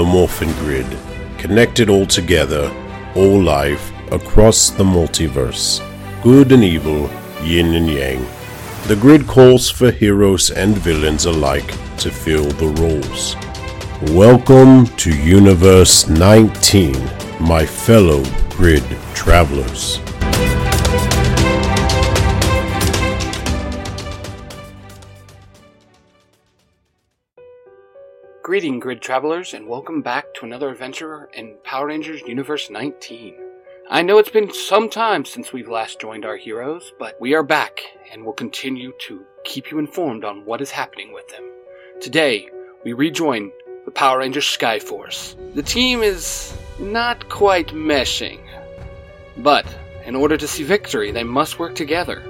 the Morphin Grid, connected all together, all life, across the multiverse. Good and evil, yin and yang. The grid calls for heroes and villains alike to fill the roles. Welcome to Universe 19, my fellow grid travelers. Greeting, grid travelers, and welcome back to another adventure in Power Rangers Universe 19. I know it's been some time since we've last joined our heroes, but we are back and will continue to keep you informed on what is happening with them. Today, we rejoin the Power Rangers Skyforce. The team is not quite meshing, but in order to see victory, they must work together.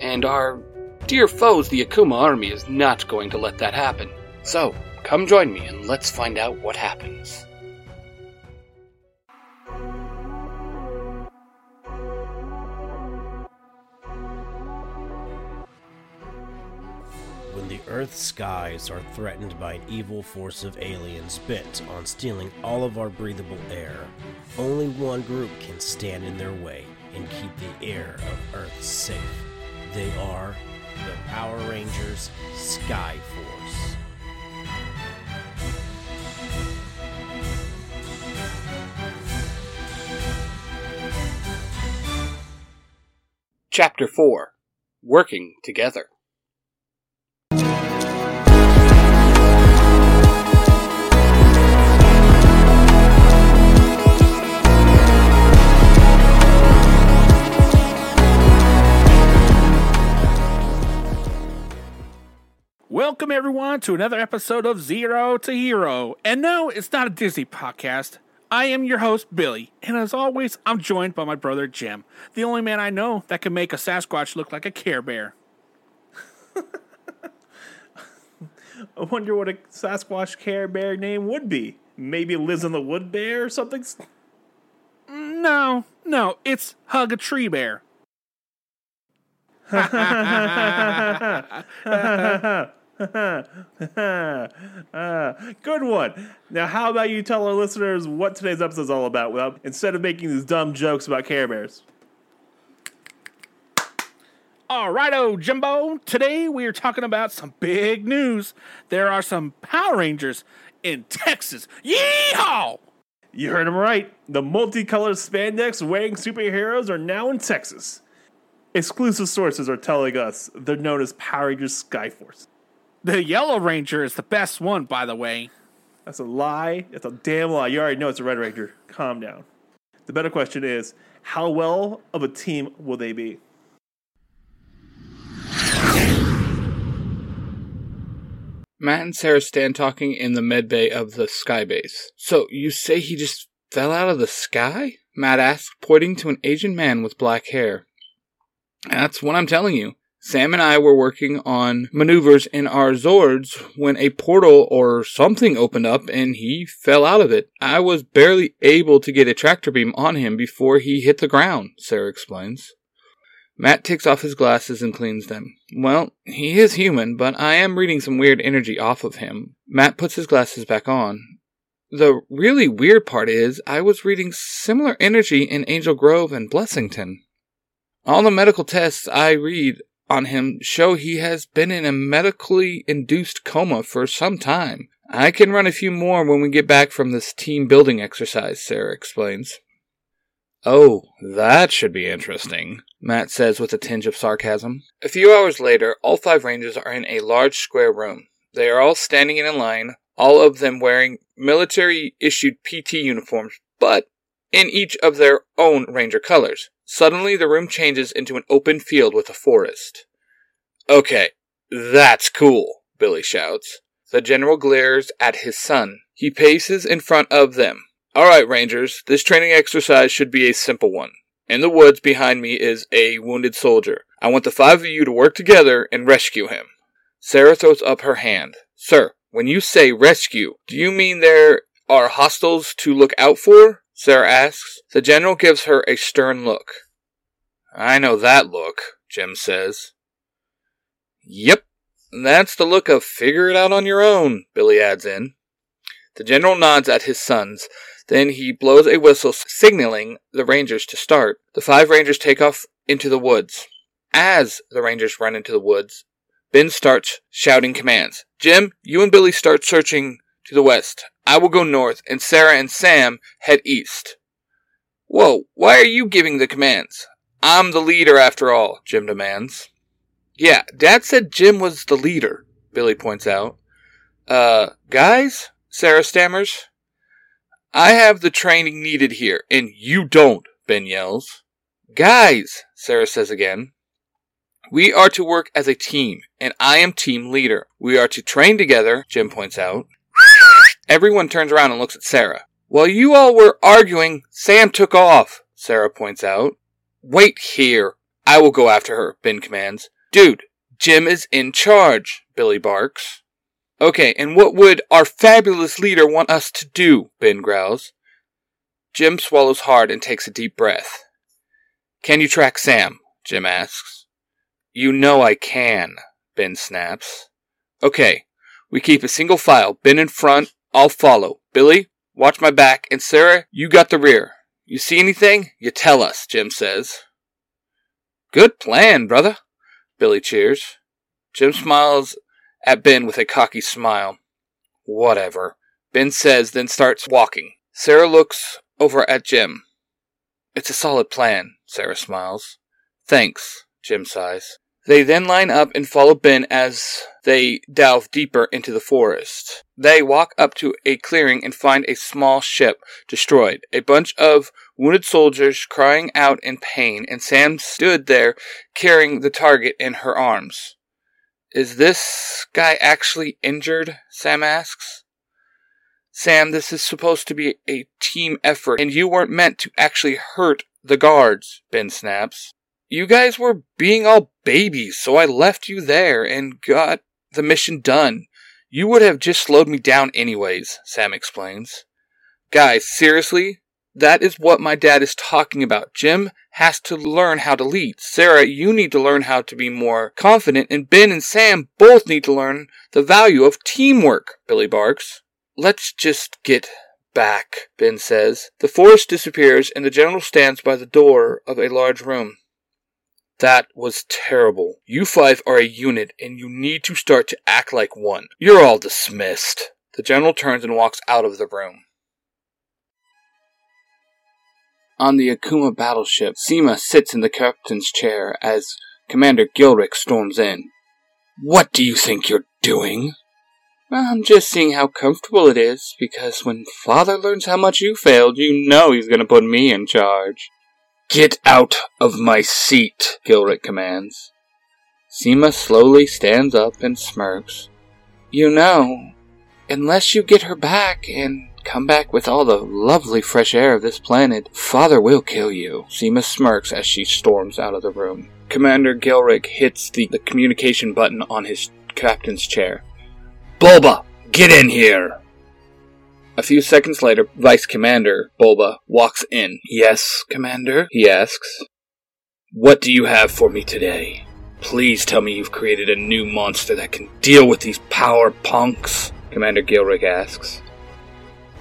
And our dear foes, the Akuma army, is not going to let that happen. So, Come join me and let's find out what happens. When the Earth's skies are threatened by an evil force of aliens bent on stealing all of our breathable air, only one group can stand in their way and keep the air of Earth safe. They are the Power Rangers Sky Force. Chapter 4 Working Together. Welcome, everyone, to another episode of Zero to Hero. And no, it's not a Disney podcast. I am your host, Billy, and as always, I'm joined by my brother, Jim, the only man I know that can make a Sasquatch look like a Care Bear. I wonder what a Sasquatch Care Bear name would be. Maybe Liz in the Wood Bear or something? No, no, it's Hug a Tree Bear. uh, good one. Now, how about you tell our listeners what today's episode is all about without instead of making these dumb jokes about Care Bears? All righto, Jimbo. Today we are talking about some big news. There are some Power Rangers in Texas. Yeehaw! You heard him right. The multicolored spandex wearing superheroes are now in Texas. Exclusive sources are telling us they're known as Power Rangers Skyforce. The Yellow Ranger is the best one, by the way. That's a lie. It's a damn lie. You already know it's a Red Ranger. Calm down. The better question is how well of a team will they be? Matt and Sarah stand talking in the med bay of the sky base. So, you say he just fell out of the sky? Matt asks, pointing to an Asian man with black hair. That's what I'm telling you. Sam and I were working on maneuvers in our Zords when a portal or something opened up and he fell out of it. I was barely able to get a tractor beam on him before he hit the ground, Sarah explains. Matt takes off his glasses and cleans them. Well, he is human, but I am reading some weird energy off of him. Matt puts his glasses back on. The really weird part is, I was reading similar energy in Angel Grove and Blessington. All the medical tests I read on him show he has been in a medically induced coma for some time. I can run a few more when we get back from this team building exercise, Sarah explains. Oh, that should be interesting, Matt says with a tinge of sarcasm. A few hours later, all five Rangers are in a large square room. They are all standing in a line, all of them wearing military issued PT uniforms, but in each of their own Ranger colors. Suddenly, the room changes into an open field with a forest. Okay, that's cool, Billy shouts. The general glares at his son. He paces in front of them. All right, Rangers, this training exercise should be a simple one. In the woods behind me is a wounded soldier. I want the five of you to work together and rescue him. Sarah throws up her hand. Sir, when you say rescue, do you mean there are hostiles to look out for? Sarah asks. The general gives her a stern look. I know that look, Jim says. Yep, that's the look of figure it out on your own, Billy adds in. The general nods at his sons. Then he blows a whistle signaling the Rangers to start. The five Rangers take off into the woods. As the Rangers run into the woods, Ben starts shouting commands. Jim, you and Billy start searching to the west. I will go north, and Sarah and Sam head east. Whoa, why are you giving the commands? I'm the leader after all, Jim demands. Yeah, Dad said Jim was the leader, Billy points out. Uh, guys? Sarah stammers. I have the training needed here, and you don't, Ben yells. Guys, Sarah says again. We are to work as a team, and I am team leader. We are to train together, Jim points out. Everyone turns around and looks at Sarah. While you all were arguing, Sam took off, Sarah points out. Wait here. I will go after her, Ben commands. Dude, Jim is in charge, Billy barks. Okay, and what would our fabulous leader want us to do? Ben growls. Jim swallows hard and takes a deep breath. Can you track Sam? Jim asks. You know I can, Ben snaps. Okay, we keep a single file. Ben in front, I'll follow. Billy, watch my back, and Sarah, you got the rear. You see anything? You tell us, Jim says. Good plan, brother. Billy cheers. Jim smiles at Ben with a cocky smile. Whatever. Ben says, then starts walking. Sarah looks over at Jim. It's a solid plan, Sarah smiles. Thanks, Jim sighs. They then line up and follow Ben as they delve deeper into the forest. They walk up to a clearing and find a small ship destroyed, a bunch of wounded soldiers crying out in pain, and Sam stood there carrying the target in her arms. Is this guy actually injured? Sam asks. Sam, this is supposed to be a team effort, and you weren't meant to actually hurt the guards, Ben snaps. You guys were being all babies, so I left you there and got the mission done. You would have just slowed me down anyways, Sam explains. Guys, seriously? That is what my dad is talking about. Jim has to learn how to lead. Sarah, you need to learn how to be more confident, and Ben and Sam both need to learn the value of teamwork, Billy barks. Let's just get back, Ben says. The forest disappears, and the general stands by the door of a large room. That was terrible. You five are a unit, and you need to start to act like one. You're all dismissed. The general turns and walks out of the room. On the Akuma battleship, Seema sits in the captain's chair as Commander Gilrick storms in. What do you think you're doing? I'm just seeing how comfortable it is, because when father learns how much you failed, you know he's gonna put me in charge. Get out of my seat, Gilrick commands. Seema slowly stands up and smirks. You know, unless you get her back and come back with all the lovely fresh air of this planet, Father will kill you. Seema smirks as she storms out of the room. Commander Gilrick hits the, the communication button on his captain's chair. Bulba, get in here! A few seconds later, Vice Commander Bulba walks in. Yes, Commander? he asks. What do you have for me today? Please tell me you've created a new monster that can deal with these power punks, Commander Gilrick asks.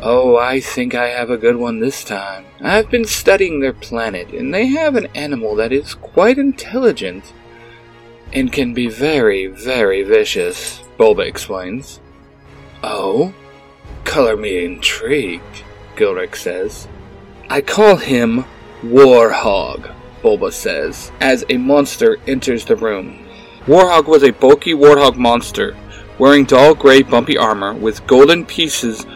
Oh, I think I have a good one this time. I've been studying their planet, and they have an animal that is quite intelligent and can be very, very vicious, Bulba explains. Oh? Color me intrigued, Gilrick says. I call him Warhog, Bulba says, as a monster enters the room. Warhog was a bulky warthog monster, wearing dull gray bumpy armor with golden pieces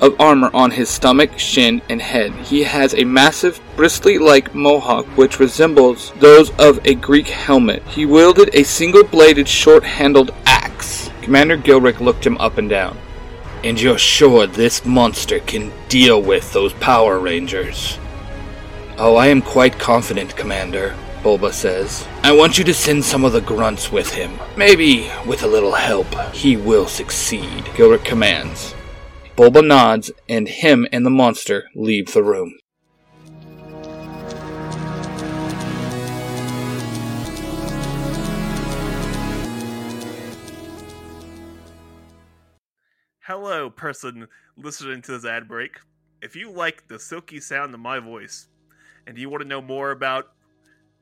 of armor on his stomach, shin, and head. He has a massive, bristly like mohawk which resembles those of a Greek helmet. He wielded a single bladed, short handled axe. Commander Gilrick looked him up and down. And you're sure this monster can deal with those Power Rangers? Oh, I am quite confident, Commander, Bulba says. I want you to send some of the grunts with him. Maybe, with a little help, he will succeed, Gilrick commands. Bulba nods, and him and the monster leave the room. Hello, person listening to this ad break. If you like the silky sound of my voice and you want to know more about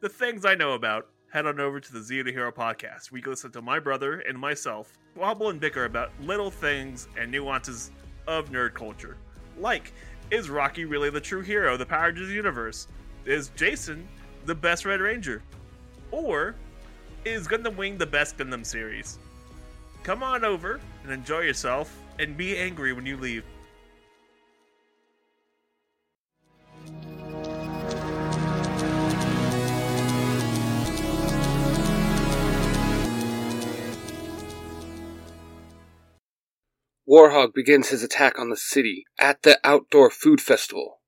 the things I know about, head on over to the Zero to Hero podcast. We listen to my brother and myself wobble and bicker about little things and nuances of nerd culture. Like, is Rocky really the true hero of the Power Rangers universe? Is Jason the best Red Ranger? Or is Gundam Wing the best Gundam series? Come on over and enjoy yourself and be angry when you leave. Warhog begins his attack on the city at the outdoor food festival.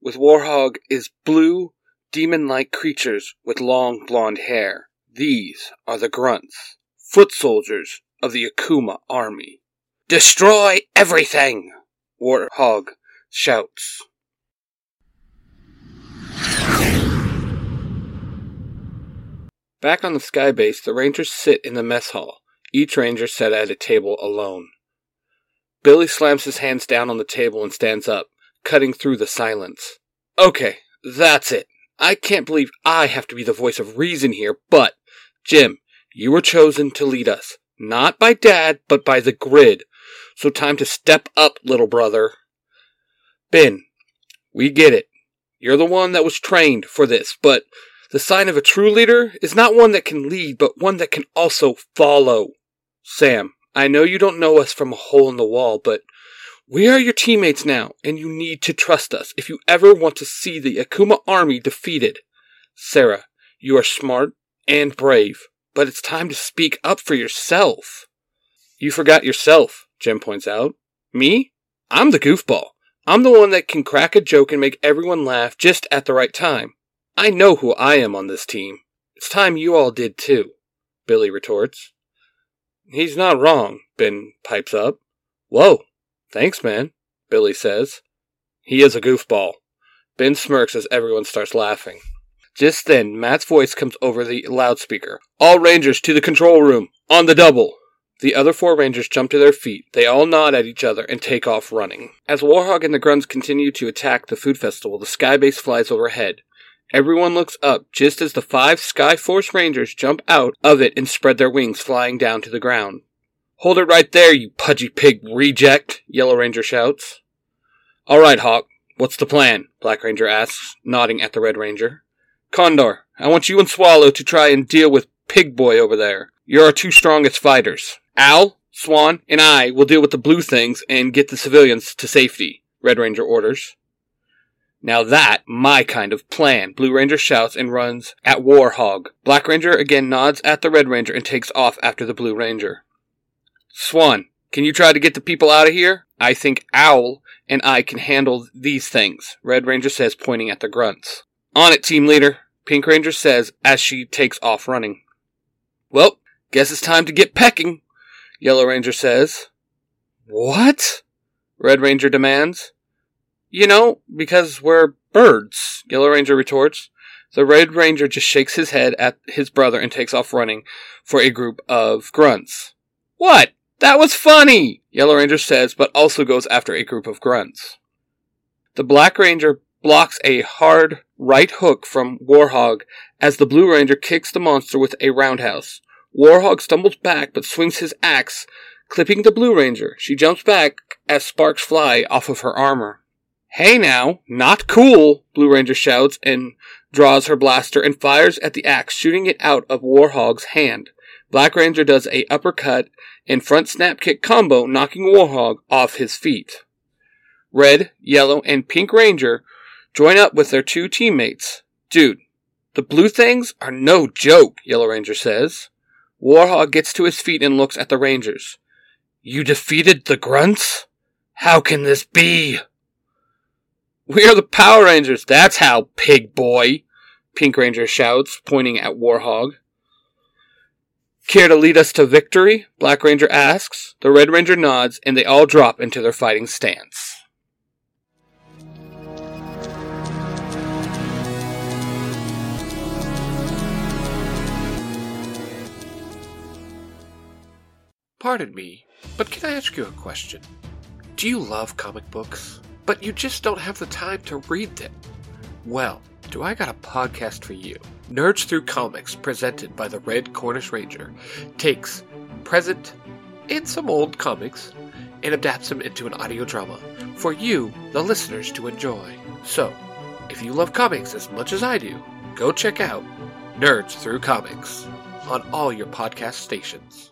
With Warhog is blue, demon like creatures with long blonde hair. These are the grunts, foot soldiers of the Akuma army. Destroy everything! Warthog shouts. Back on the sky base, the Rangers sit in the mess hall, each Ranger set at a table alone. Billy slams his hands down on the table and stands up, cutting through the silence. Okay, that's it. I can't believe I have to be the voice of reason here, but, Jim, you were chosen to lead us. Not by Dad, but by the grid. So time to step up, little brother. Ben, we get it. You're the one that was trained for this, but the sign of a true leader is not one that can lead, but one that can also follow. Sam, I know you don't know us from a hole in the wall, but we are your teammates now, and you need to trust us if you ever want to see the Akuma army defeated. Sarah, you are smart and brave, but it's time to speak up for yourself. You forgot yourself, Jim points out. Me? I'm the goofball. I'm the one that can crack a joke and make everyone laugh just at the right time. I know who I am on this team. It's time you all did too, Billy retorts. He's not wrong, Ben pipes up. Whoa, thanks, man, Billy says. He is a goofball. Ben smirks as everyone starts laughing. Just then, Matt's voice comes over the loudspeaker. All Rangers to the control room, on the double. The other four Rangers jump to their feet. They all nod at each other and take off running. As Warhog and the Grunts continue to attack the food festival, the skybase flies overhead. Everyone looks up just as the five Skyforce Rangers jump out of it and spread their wings, flying down to the ground. Hold it right there, you pudgy pig reject, Yellow Ranger shouts. All right, Hawk, what's the plan? Black Ranger asks, nodding at the Red Ranger. Condor, I want you and Swallow to try and deal with Pig Boy over there. You're our two strongest fighters. Owl, Swan, and I will deal with the blue things and get the civilians to safety, Red Ranger orders. Now that, my kind of plan. Blue Ranger shouts and runs at Warhog. Black Ranger again nods at the Red Ranger and takes off after the Blue Ranger. Swan, can you try to get the people out of here? I think Owl and I can handle these things, Red Ranger says, pointing at the grunts. On it, team leader, Pink Ranger says as she takes off running. Well, guess it's time to get pecking, Yellow Ranger says. What? Red Ranger demands. You know, because we're birds, Yellow Ranger retorts. The Red Ranger just shakes his head at his brother and takes off running for a group of grunts. What? That was funny, Yellow Ranger says, but also goes after a group of grunts. The Black Ranger blocks a hard right hook from Warhog as the Blue Ranger kicks the monster with a roundhouse. Warhog stumbles back but swings his axe, clipping the Blue Ranger. She jumps back as sparks fly off of her armor. Hey now, not cool, Blue Ranger shouts and draws her blaster and fires at the axe, shooting it out of Warhog's hand. Black Ranger does a uppercut and front snap kick combo, knocking Warhog off his feet. Red, Yellow, and Pink Ranger join up with their two teammates. Dude, the blue things are no joke, Yellow Ranger says. Warhog gets to his feet and looks at the Rangers. You defeated the grunts? How can this be? We are the Power Rangers. That's how, pig boy. Pink Ranger shouts, pointing at Warhog. Care to lead us to victory? Black Ranger asks. The Red Ranger nods, and they all drop into their fighting stance. Pardon me, but can I ask you a question? Do you love comic books, but you just don't have the time to read them? Well, do I got a podcast for you. Nerds Through Comics, presented by the Red Cornish Ranger, takes present and some old comics and adapts them into an audio drama for you, the listeners, to enjoy. So, if you love comics as much as I do, go check out Nerds Through Comics on all your podcast stations.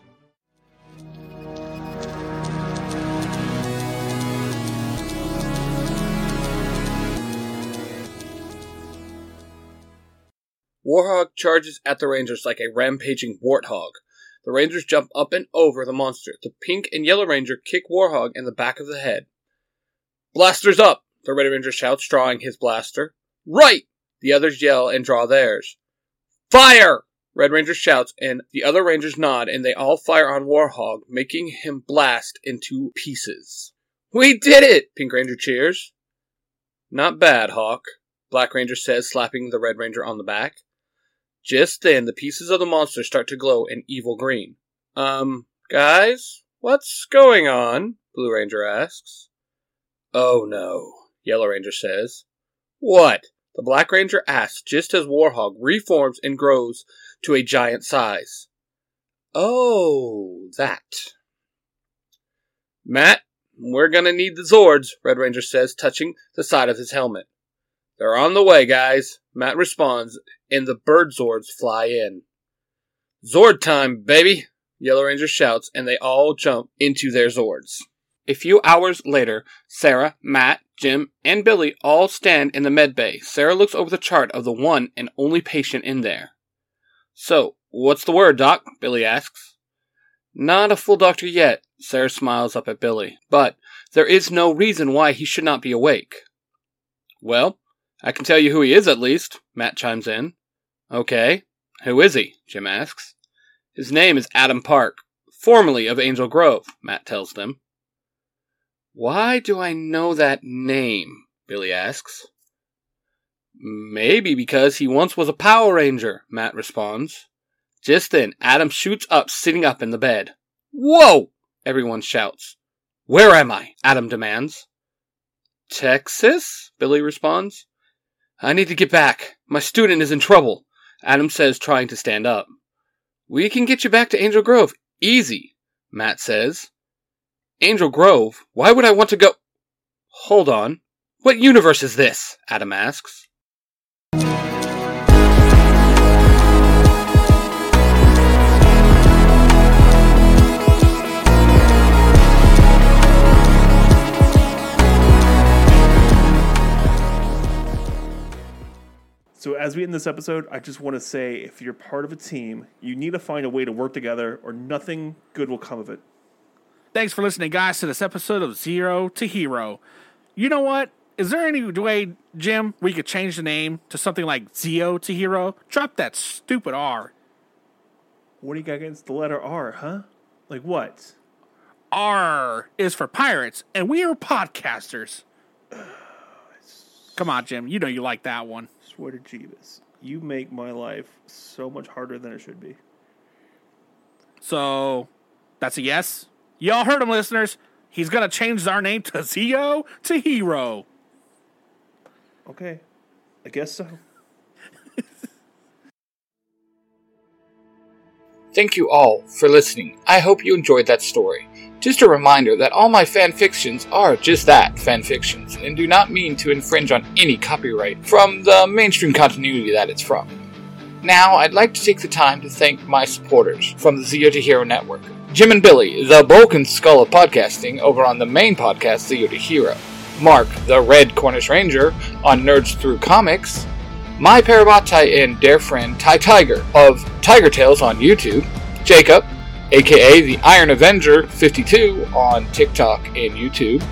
Warhog charges at the Rangers like a rampaging warthog. The Rangers jump up and over the monster. The Pink and Yellow Ranger kick Warhog in the back of the head. Blasters up! The Red Ranger shouts, drawing his blaster. Right! The others yell and draw theirs. Fire! Red Ranger shouts, and the other Rangers nod, and they all fire on Warhog, making him blast into pieces. We did it! Pink Ranger cheers. Not bad, Hawk, Black Ranger says, slapping the Red Ranger on the back. Just then, the pieces of the monster start to glow an evil green. Um, guys, what's going on? Blue Ranger asks. Oh no, Yellow Ranger says. What? The Black Ranger asks just as Warhog reforms and grows to a giant size. Oh, that. Matt, we're gonna need the Zords, Red Ranger says, touching the side of his helmet. They're on the way, guys, Matt responds, and the bird Zords fly in. Zord time, baby! Yellow Ranger shouts, and they all jump into their Zords. A few hours later, Sarah, Matt, Jim, and Billy all stand in the med bay. Sarah looks over the chart of the one and only patient in there. So, what's the word, Doc? Billy asks. Not a full doctor yet, Sarah smiles up at Billy, but there is no reason why he should not be awake. Well, I can tell you who he is at least, Matt chimes in. Okay, who is he? Jim asks. His name is Adam Park, formerly of Angel Grove, Matt tells them. Why do I know that name? Billy asks. Maybe because he once was a Power Ranger, Matt responds. Just then, Adam shoots up, sitting up in the bed. Whoa! Everyone shouts. Where am I? Adam demands. Texas? Billy responds. I need to get back. My student is in trouble, Adam says, trying to stand up. We can get you back to Angel Grove. Easy, Matt says. Angel Grove? Why would I want to go? Hold on. What universe is this? Adam asks. So, as we end this episode, I just want to say if you're part of a team, you need to find a way to work together or nothing good will come of it. Thanks for listening, guys, to this episode of Zero to Hero. You know what? Is there any way, Jim, we could change the name to something like Zeo to Hero? Drop that stupid R. What do you got against the letter R, huh? Like what? R is for pirates, and we are podcasters. Come on, Jim. You know you like that one. Swear to Jeebus. You make my life so much harder than it should be. So, that's a yes? Y'all heard him, listeners. He's going to change our name to Zeo to Hero. Okay. I guess so. Thank you all for listening. I hope you enjoyed that story. Just a reminder that all my fan fictions are just that, fan fictions, and do not mean to infringe on any copyright from the mainstream continuity that it's from. Now, I'd like to take the time to thank my supporters from the Zero to Hero Network. Jim and Billy, the bulk and skull of podcasting, over on the main podcast, Zero to Hero. Mark, the Red Cornish Ranger, on Nerds Through Comics. My Parabatai and dear friend Ty Tiger of Tiger Tales on YouTube. Jacob, aka the Iron Avenger 52 on TikTok and YouTube.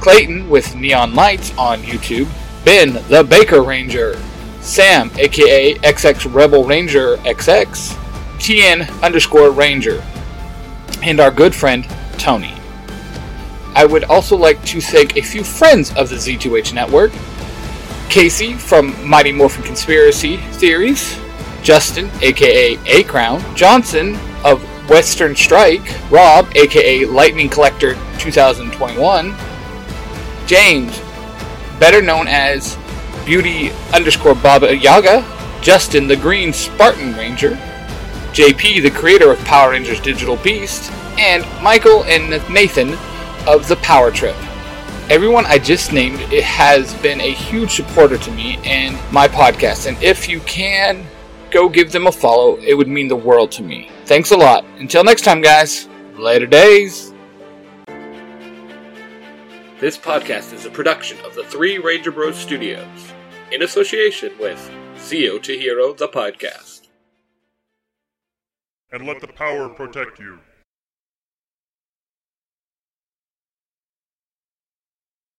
Clayton with Neon Lights on YouTube. Ben, the Baker Ranger. Sam, aka XX Rebel Ranger XX. TN underscore Ranger. And our good friend Tony. I would also like to thank a few friends of the Z2H network Casey from Mighty Morphin Conspiracy Theories, Justin, aka A Crown, Johnson of Western Strike, Rob, aka Lightning Collector 2021, James, better known as Beauty underscore Baba Yaga, Justin the Green Spartan Ranger, JP, the creator of Power Rangers Digital Beast, and Michael and Nathan of the Power Trip. Everyone I just named it has been a huge supporter to me and my podcast, and if you can go give them a follow, it would mean the world to me. Thanks a lot. Until next time, guys. Later days. This podcast is a production of the Three Ranger Bros Studios in association with Zeo to Hero the podcast. and let the power protect you.